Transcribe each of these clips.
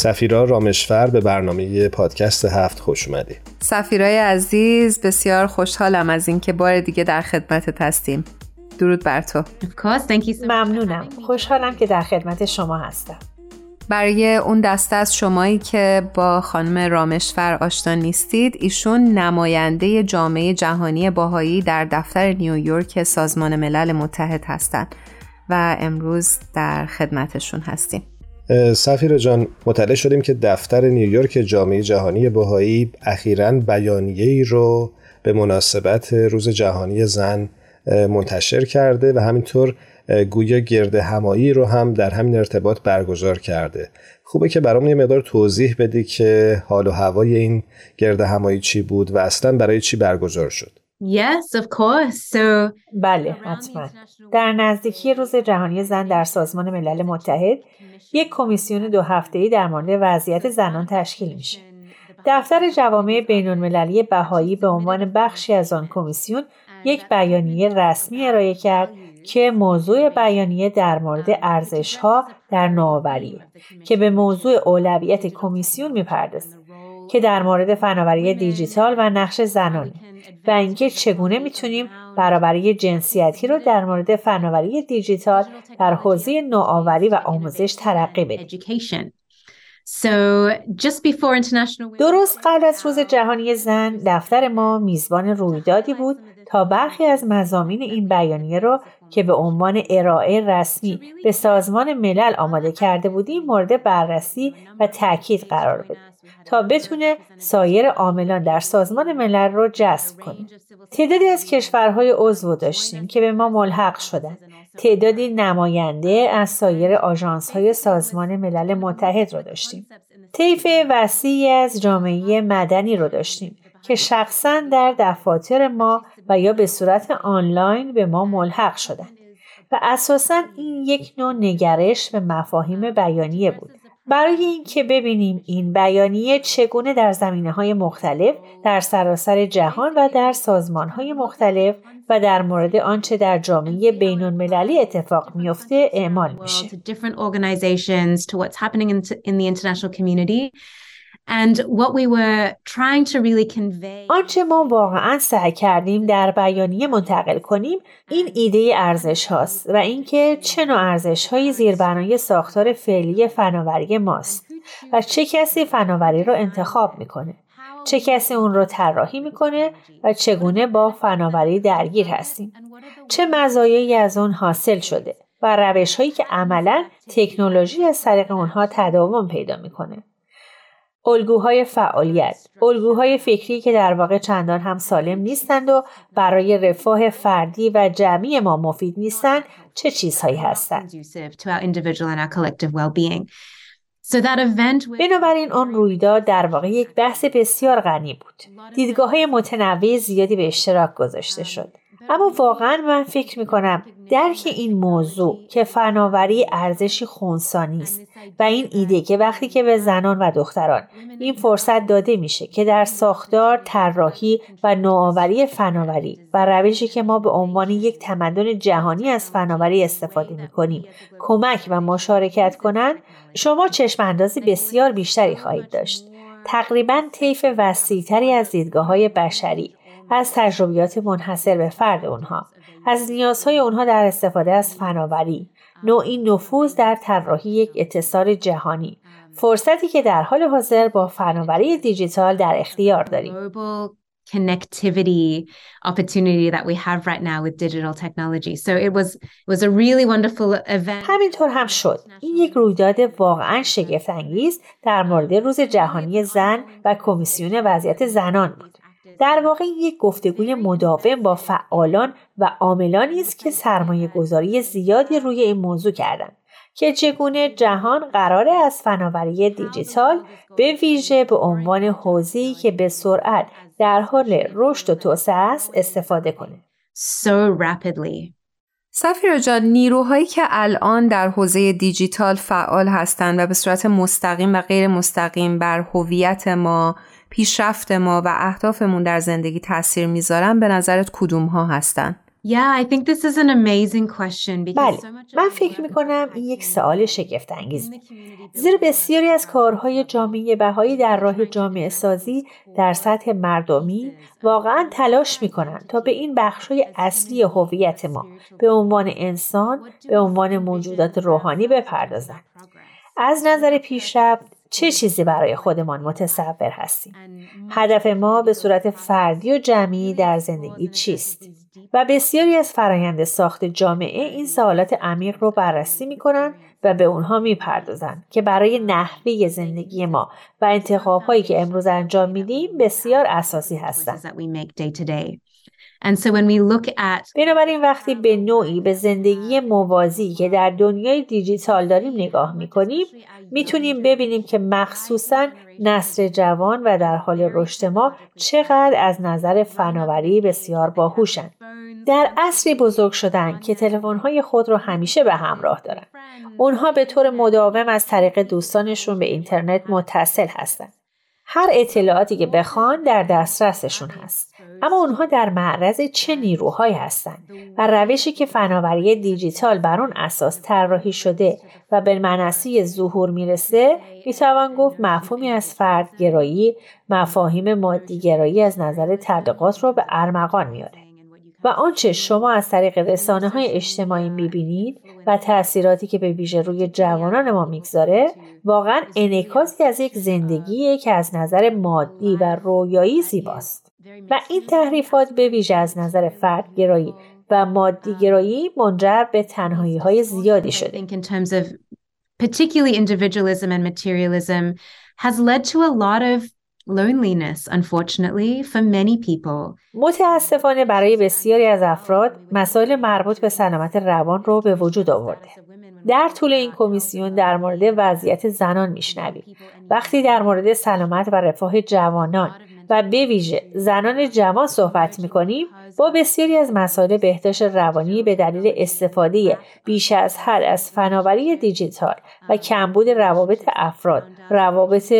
سفیرا رامشفر به برنامه پادکست هفت خوش اومدی. سفیرای عزیز بسیار خوشحالم از اینکه بار دیگه در خدمت هستیم. درود بر تو. ممنونم. خوشحالم که در خدمت شما هستم. برای اون دسته از شمایی که با خانم رامشفر آشنا نیستید ایشون نماینده جامعه جهانی باهایی در دفتر نیویورک سازمان ملل متحد هستند و امروز در خدمتشون هستیم. سفیر جان مطلع شدیم که دفتر نیویورک جامعه جهانی بهایی اخیرا بیانیه ای رو به مناسبت روز جهانی زن منتشر کرده و همینطور گویا گرد همایی رو هم در همین ارتباط برگزار کرده. خوبه که برامون یه مقدار توضیح بدی که حال و هوای این گرد همایی چی بود و اصلا برای چی برگزار شد. Yes, of course. So, بله حتما در نزدیکی روز جهانی زن در سازمان ملل متحد یک کمیسیون دو هفته‌ای در مورد وضعیت زنان تشکیل میشه. دفتر جوامع بین المللی بهایی به عنوان بخشی از آن کمیسیون یک بیانیه رسمی ارائه کرد که موضوع بیانیه در مورد ارزش ها در نوآوری که به موضوع اولویت کمیسیون می‌پردازه که در مورد فناوری دیجیتال و نقش زنانه و اینکه چگونه می‌تونیم برابری جنسیتی رو در مورد فناوری دیجیتال در حوزه نوآوری و آموزش ترقی بدیم. درست قبل از روز جهانی زن دفتر ما میزبان رویدادی بود تا برخی از مزامین این بیانیه را که به عنوان ارائه رسمی به سازمان ملل آماده کرده بودیم مورد بررسی و تاکید قرار بده تا بتونه سایر عاملان در سازمان ملل رو جذب کنه. تعدادی از کشورهای عضو داشتیم که به ما ملحق شدند تعدادی نماینده از سایر آژانس های سازمان ملل متحد رو داشتیم. طیف وسیعی از جامعه مدنی رو داشتیم که شخصا در دفاتر ما و یا به صورت آنلاین به ما ملحق شدند و اساسا این یک نوع نگرش به مفاهیم بیانیه بود. برای اینکه ببینیم این بیانیه چگونه در زمینه های مختلف در سراسر جهان و در سازمان های مختلف و در مورد آنچه در جامعه بین المللی اتفاق میفته اعمال میشه. آنچه ما واقعا سعی کردیم در بیانیه منتقل کنیم این ایده ارزش هاست و اینکه چه نوع ارزش های زیربنای ساختار فعلی فناوری ماست و چه کسی فناوری رو انتخاب می‌کنه چه کسی اون رو طراحی می‌کنه و چگونه با فناوری درگیر هستیم چه مزایایی از اون حاصل شده و روش هایی که عملا تکنولوژی از طریق اونها تداوم پیدا می‌کنه. الگوهای فعالیت الگوهای فکری که در واقع چندان هم سالم نیستند و برای رفاه فردی و جمعی ما مفید نیستند چه چیزهایی هستند؟ بنابراین آن رویداد در واقع یک بحث بسیار غنی بود. دیدگاه های متنوع زیادی به اشتراک گذاشته شد. اما واقعا من فکر می کنم درک این موضوع که فناوری ارزشی خونسانی است و این ایده که وقتی که به زنان و دختران این فرصت داده میشه که در ساختار طراحی و نوآوری فناوری و روشی که ما به عنوان یک تمدن جهانی از فناوری استفاده می کنیم کمک و مشارکت کنند شما چشم اندازی بسیار بیشتری خواهید داشت. تقریبا طیف وسیعتری از دیدگاه های بشری. از تجربیات منحصر به فرد اونها از نیازهای اونها در استفاده از فناوری نوعی نفوذ در طراحی یک اتصال جهانی فرصتی که در حال حاضر با فناوری دیجیتال در اختیار داریم connectivity opportunity that we have right now with digital technology. So it was it was a really wonderful event. همینطور هم شد. این یک رویداد واقعا شگفت انگیز در مورد روز جهانی زن و کمیسیون وضعیت زنان بود. در واقع یک گفتگوی مداوم با فعالان و عاملانی است که سرمایه گذاری زیادی روی این موضوع کردند که چگونه جهان قراره از فناوری دیجیتال به ویژه به عنوان حوزه‌ای که به سرعت در حال رشد و توسعه است استفاده کنه. So rapidly. سفیر جان نیروهایی که الان در حوزه دیجیتال فعال هستند و به صورت مستقیم و غیر مستقیم بر هویت ما پیشرفت ما و اهدافمون در زندگی تاثیر می‌ذارن به نظرت کدوم ها هستن؟ بله. من فکر می کنم این یک سوال شگفت انگیز زیرا بسیاری از کارهای جامعه بهایی در راه جامعه سازی در سطح مردمی واقعا تلاش می کنند تا به این بخشای اصلی هویت ما به عنوان انسان به عنوان موجودات روحانی بپردازند از نظر پیشرفت چه چیزی برای خودمان متصور هستیم؟ هدف ما به صورت فردی و جمعی در زندگی چیست؟ و بسیاری از فرایند ساخت جامعه این سوالات عمیق رو بررسی می کنند و به اونها می پردازن که برای نحوه زندگی ما و انتخاب هایی که امروز انجام میدیم بسیار اساسی هستند. بنابراین وقتی به نوعی به زندگی موازی که در دنیای دیجیتال داریم نگاه می‌کنیم می‌تونیم ببینیم که مخصوصا نسل جوان و در حال رشد ما چقدر از نظر فناوری بسیار باهوشند در عصری بزرگ شدن که تلفن‌های خود رو همیشه به همراه دارن. اونها به طور مداوم از طریق دوستانشون به اینترنت متصل هستند هر اطلاعاتی که بخوان در دسترسشون هست. اما اونها در معرض چه نیروهایی هستند و روشی که فناوری دیجیتال بر اون اساس طراحی شده و به منصی ظهور می‌رسه می‌توان گفت مفهومی از فردگرایی مفاهیم مادیگرایی از نظر تبلیغات رو به ارمغان میاره. و آنچه شما از طریق رسانه های اجتماعی می‌بینید و تاثیراتی که به ویژه روی جوانان ما می‌گذاره واقعا انعکاسی از یک زندگیه که از نظر مادی و رویایی زیباست. و این تحریفات به ویژه از نظر فردگرایی و مادیگرایی منجر به تنهایی های زیادی شده particularly individualism and materialism has led to a lot of loneliness unfortunately for many people. متاسفانه برای بسیاری از افراد مسائل مربوط به سلامت روان رو به وجود آورده. در طول این کمیسیون در مورد وضعیت زنان میشنویم. وقتی در مورد سلامت و رفاه جوانان و به ویژه زنان جوان صحبت می کنیم با بسیاری از مسائل بهداشت روانی به دلیل استفاده بیش از حد از فناوری دیجیتال و کمبود روابط افراد روابط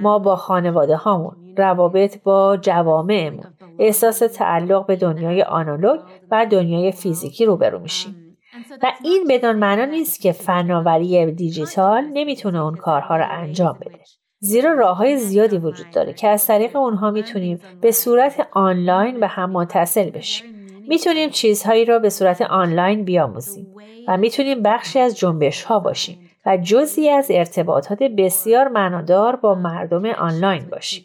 ما با خانواده هامون روابط با جوامعمون. احساس تعلق به دنیای آنالوگ و دنیای فیزیکی روبرو میشیم. و این بدان معنا نیست که فناوری دیجیتال نمی‌تونه اون کارها رو انجام بده. زیرا راه های زیادی وجود داره که از طریق اونها می‌تونیم به صورت آنلاین به هم متصل بشیم می‌تونیم چیزهایی را به صورت آنلاین بیاموزیم و می‌تونیم بخشی از جنبش ها باشیم و جزی از ارتباطات بسیار معنادار با مردم آنلاین باشیم.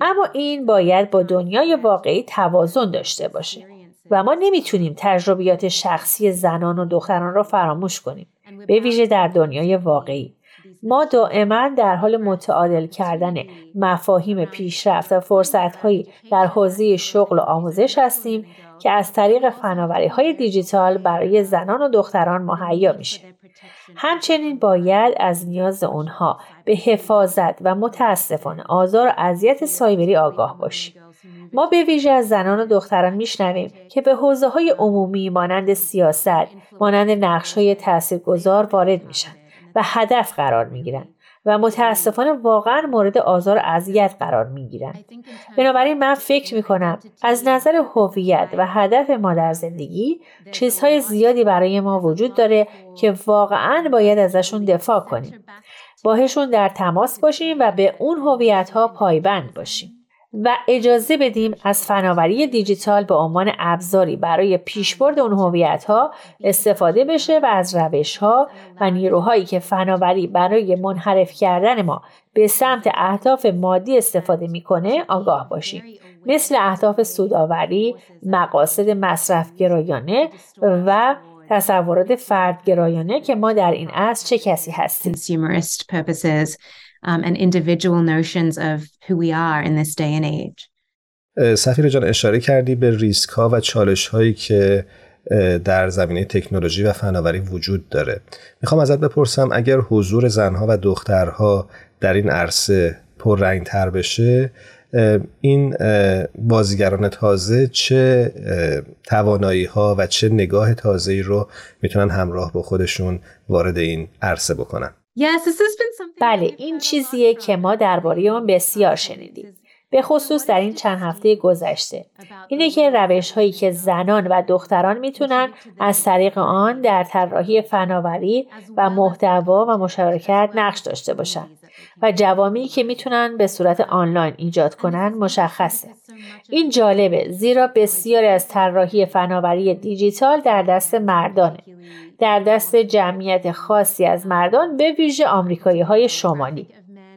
اما این باید با دنیای واقعی توازن داشته باشه و ما نمی‌تونیم تجربیات شخصی زنان و دختران را فراموش کنیم به ویژه در دنیای واقعی ما دائما در حال متعادل کردن مفاهیم پیشرفت و فرصتهایی در حوزه شغل و آموزش هستیم که از طریق فناوری های دیجیتال برای زنان و دختران مهیا میشه. همچنین باید از نیاز اونها به حفاظت و متاسفانه آزار و اذیت سایبری آگاه باشیم. ما به ویژه از زنان و دختران میشنویم که به حوزه های عمومی مانند سیاست، مانند نقش های تاثیرگذار وارد میشن و هدف قرار می‌گیرند و متاسفانه واقعا مورد آزار و اذیت قرار می گیرند. بنابراین من فکر می کنم از نظر هویت و هدف ما در زندگی چیزهای زیادی برای ما وجود داره که واقعا باید ازشون دفاع کنیم. باهشون در تماس باشیم و به اون هویت ها پایبند باشیم. و اجازه بدیم از فناوری دیجیتال به عنوان ابزاری برای پیشبرد اون هویت ها استفاده بشه و از روش ها و نیروهایی که فناوری برای منحرف کردن ما به سمت اهداف مادی استفاده می‌کنه آگاه باشیم مثل اهداف سوداوری، مقاصد مصرف گرایانه و تصورات فردگرایانه که ما در این عصر چه کسی هستیم. Um, and individual notions of who we are in this day and age. سفیر جان اشاره کردی به ریسک ها و چالش هایی که در زمینه تکنولوژی و فناوری وجود داره می‌خوام ازت بپرسم اگر حضور زنها و دخترها در این عرصه پررنگ تر بشه این بازیگران تازه چه توانایی ها و چه نگاه تازه رو می‌تونن همراه با خودشون وارد این عرصه بکنن بله این چیزیه که ما درباره اون بسیار شنیدیم به خصوص در این چند هفته گذشته اینه که روش هایی که زنان و دختران می‌تونن از طریق آن در طراحی فناوری و محتوا و مشارکت نقش داشته باشند و جوامی که می‌تونن به صورت آنلاین ایجاد کنن مشخصه. این جالبه زیرا بسیاری از طراحی فناوری دیجیتال در دست مردانه. در دست جمعیت خاصی از مردان به ویژه آمریکایی های شمالی.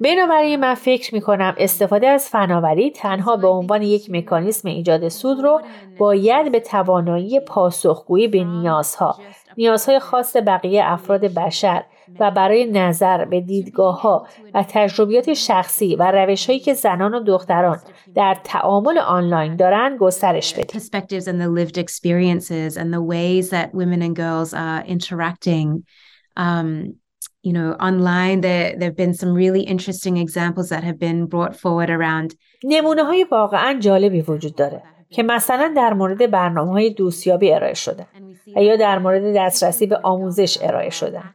بنابراین من فکر می کنم استفاده از فناوری تنها به عنوان یک مکانیسم ایجاد سود رو باید به توانایی پاسخگویی به نیازها نیازهای خاص بقیه افراد بشر و برای نظر به دیدگاه ها و تجربیات شخصی و روش هایی که زنان و دختران در تعامل آنلاین دارند گسترش بدیم. Um, you know, online there there have been some really interesting examples that have been brought forward around نمونه های واقعا جالبی وجود داره که مثلا در مورد برنامه های دوستیابی ارائه شده و یا در مورد دسترسی به آموزش ارائه شدن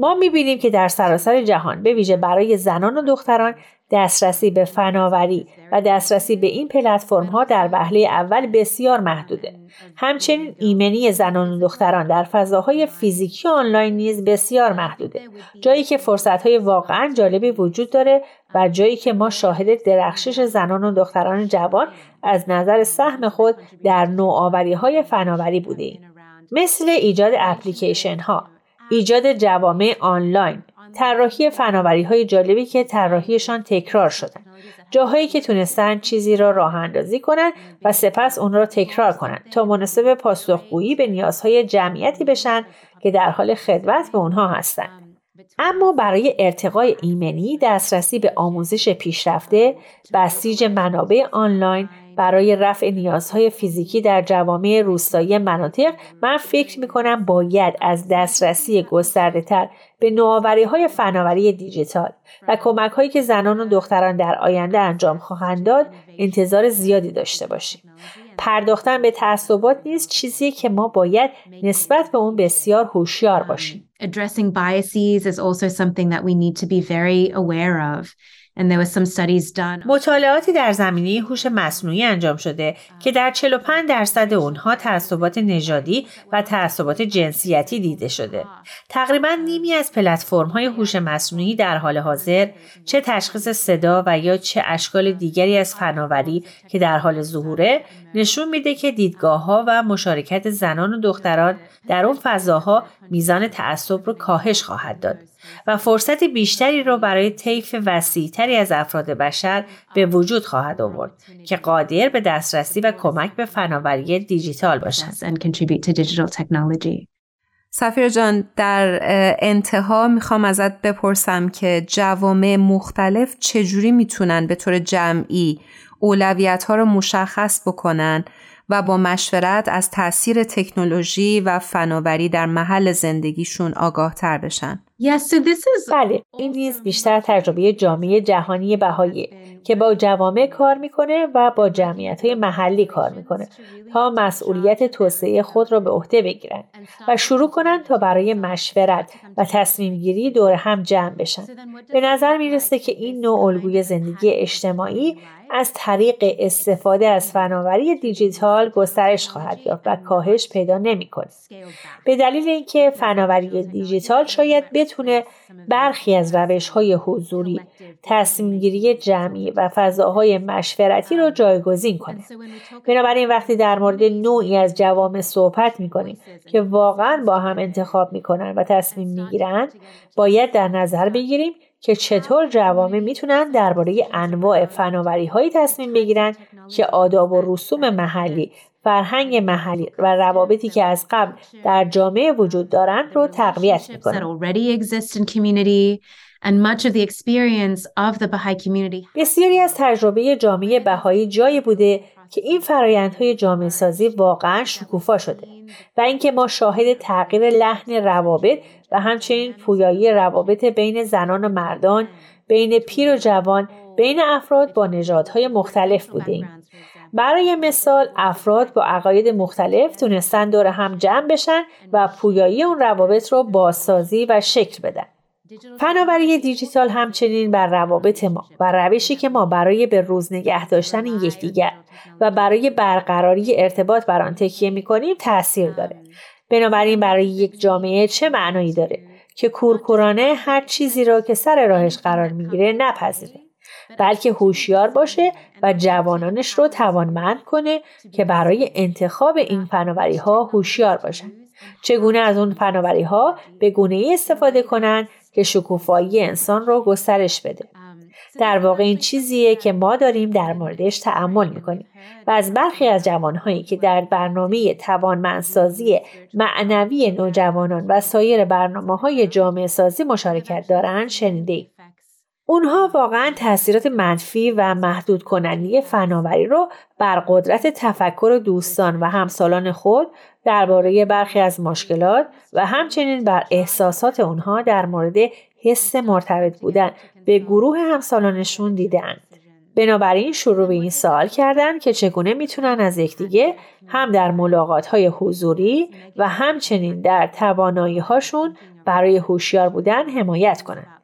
ما می‌بینیم که در سراسر جهان به ویژه برای زنان و دختران دسترسی به فناوری و دسترسی به این پلتفرم ها در وهله اول بسیار محدوده. همچنین ایمنی زنان و دختران در فضاهای فیزیکی آنلاین نیز بسیار محدوده. جایی که فرصت های واقعا جالبی وجود داره و جایی که ما شاهد درخشش زنان و دختران جوان از نظر سهم خود در نوآوری های فناوری بوده ایم. مثل ایجاد اپلیکیشن ها، ایجاد جوامع آنلاین، طراحی فناوری های جالبی که طراحیشان تکرار شدن. جاهایی که تونستن چیزی را راه اندازی کنند و سپس اون را تکرار کنند تا مناسب پاسخگویی به نیازهای جمعیتی بشن که در حال خدمت به اونها هستند. اما برای ارتقای ایمنی دسترسی به آموزش پیشرفته بسیج منابع آنلاین برای رفع نیازهای فیزیکی در جوامع روستایی مناطق من فکر می کنم باید از دسترسی گسترده تر به نوآوری های فناوری دیجیتال و کمک هایی که زنان و دختران در آینده انجام خواهند داد انتظار زیادی داشته باشیم. پرداختن به تعصبات نیست چیزی که ما باید نسبت به اون بسیار هوشیار باشیم. Addressing biases is also something that we need to be very aware of. مطالعاتی در زمینه هوش مصنوعی انجام شده که در 45 درصد اونها تعصبات نژادی و تعصبات جنسیتی دیده شده. تقریبا نیمی از پلتفرم های هوش مصنوعی در حال حاضر چه تشخیص صدا و یا چه اشکال دیگری از فناوری که در حال ظهوره نشون میده که دیدگاه ها و مشارکت زنان و دختران در اون فضاها میزان تعصب رو کاهش خواهد داد. و فرصت بیشتری را برای طیف وسیعتری از افراد بشر به وجود خواهد آورد که قادر به دسترسی و کمک به فناوری دیجیتال باشند. سفیر جان در انتها می‌خوام ازت بپرسم که جوامع مختلف چجوری می‌تونن به طور جمعی اولویت ها رو مشخص بکنن و با مشورت از تاثیر تکنولوژی و فناوری در محل زندگیشون آگاه تر بشن. Yes, بله این نیز بیشتر تجربه جامعه جهانی بهایی که با جوامع کار می‌کنه و با جمعیت های محلی کار می‌کنه تا مسئولیت توسعه خود را به عهده بگیرن و شروع کنند تا برای مشورت و تصمیم گیری دور هم جمع بشن. به نظر می‌رسه که این نوع الگوی زندگی اجتماعی از طریق استفاده از فناوری دیجیتال گسترش خواهد یافت و کاهش پیدا نمی‌کنه. به دلیل اینکه فناوری دیجیتال شاید بتونه برخی از روش های حضوری، تصمیمگیری جمعی و فضاهای مشورتی رو جایگزین کنه. بنابراین وقتی در مورد نوعی از جوامع صحبت می‌کنیم که واقعا با هم انتخاب می‌کنن و تصمیم می‌گیرن باید در نظر بگیریم که چطور جوامع می‌تونن درباره انواع فناوری هایی تصمیم بگیرن که آداب و رسوم محلی فرهنگ محلی و روابطی که از قبل در جامعه وجود دارند رو تقویت می‌کنن. بسیاری از تجربه جامعه بهایی جایی بوده که این فرایندهای جامعه سازی واقعا شکوفا شده و اینکه ما شاهد تغییر لحن روابط و همچنین پویایی روابط بین زنان و مردان بین پیر و جوان بین افراد با نژادهای مختلف بودیم. برای مثال افراد با عقاید مختلف تونستن دور هم جمع بشن و پویایی اون روابط رو بازسازی و شکل بدن. فناوری دیجیتال همچنین بر روابط ما و روشی که ما برای به روز نگه داشتن یکدیگر و برای برقراری ارتباط بر آن تکیه می‌کنیم تاثیر داره. بنابراین برای یک جامعه چه معنایی داره که کورکورانه هر چیزی را که سر راهش قرار می‌گیره نپذیره بلکه هوشیار باشه و جوانانش رو توانمند کنه که برای انتخاب این فناوری ها هوشیار باشن. چگونه از اون فناوری ها به گونه ای استفاده کنن که شکوفایی انسان رو گسترش بده. در واقع این چیزیه که ما داریم در موردش تعمل می‌کنیم و از برخی از جوانهایی که در برنامه توانمندسازی معنوی نوجوانان و سایر برنامه های جامعه سازی مشارکت دارند شنیده اونها واقعا تاثیرات منفی و محدود کننده فناوری رو بر قدرت تفکر دوستان و همسالان خود درباره برخی از مشکلات و همچنین بر احساسات اونها در مورد حس مرتبط بودن به گروه همسالانشون دیدند. بنابراین شروع به این سوال کردن که چگونه می‌تونن از یکدیگه هم در ملاقات های حضوری و همچنین در توانایی هاشون برای هوشیار بودن حمایت کنند.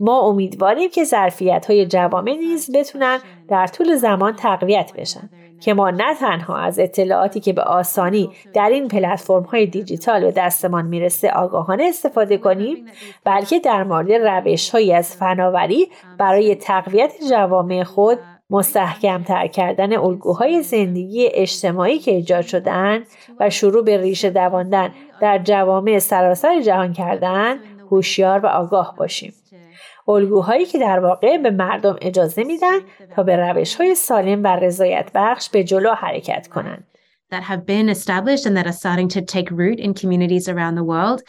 ما امیدواریم که ظرفیت های جوامع نیز بتونن در طول زمان تقویت بشن که ما نه تنها از اطلاعاتی که به آسانی در این پلتفرم های دیجیتال به دستمان می‌رسه آگاهانه استفاده کنیم بلکه در مورد روش های از فناوری برای تقویت جوامع خود مستحکم تر کردن الگوهای زندگی اجتماعی که ایجاد شدن و شروع به ریشه دواندن در جوامع سراسر جهان کردن هوشیار و آگاه باشیم. الگوهایی که در واقع به مردم اجازه میدن تا به روش های سالم و رضایت بخش به جلو حرکت کنند. that have been established and that are starting to take root in communities around the world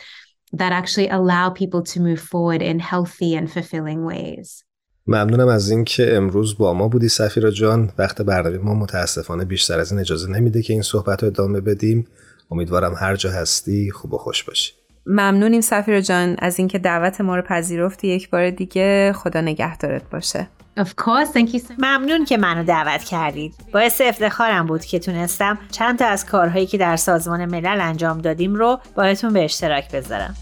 that actually allow people to move forward in healthy and fulfilling ways. ممنونم از اینکه امروز با ما بودی سفیرا جان وقت برنامه ما متاسفانه بیشتر از این اجازه نمیده که این صحبت رو ادامه بدیم امیدوارم هر جا هستی خوب و خوش باشی ممنونیم سفیر جان از اینکه دعوت ما رو پذیرفتی یک بار دیگه خدا نگهدارت باشه Of course, thank you so ممنون که منو دعوت کردید. باعث افتخارم بود که تونستم چند تا از کارهایی که در سازمان ملل انجام دادیم رو باهاتون به اشتراک بذارم.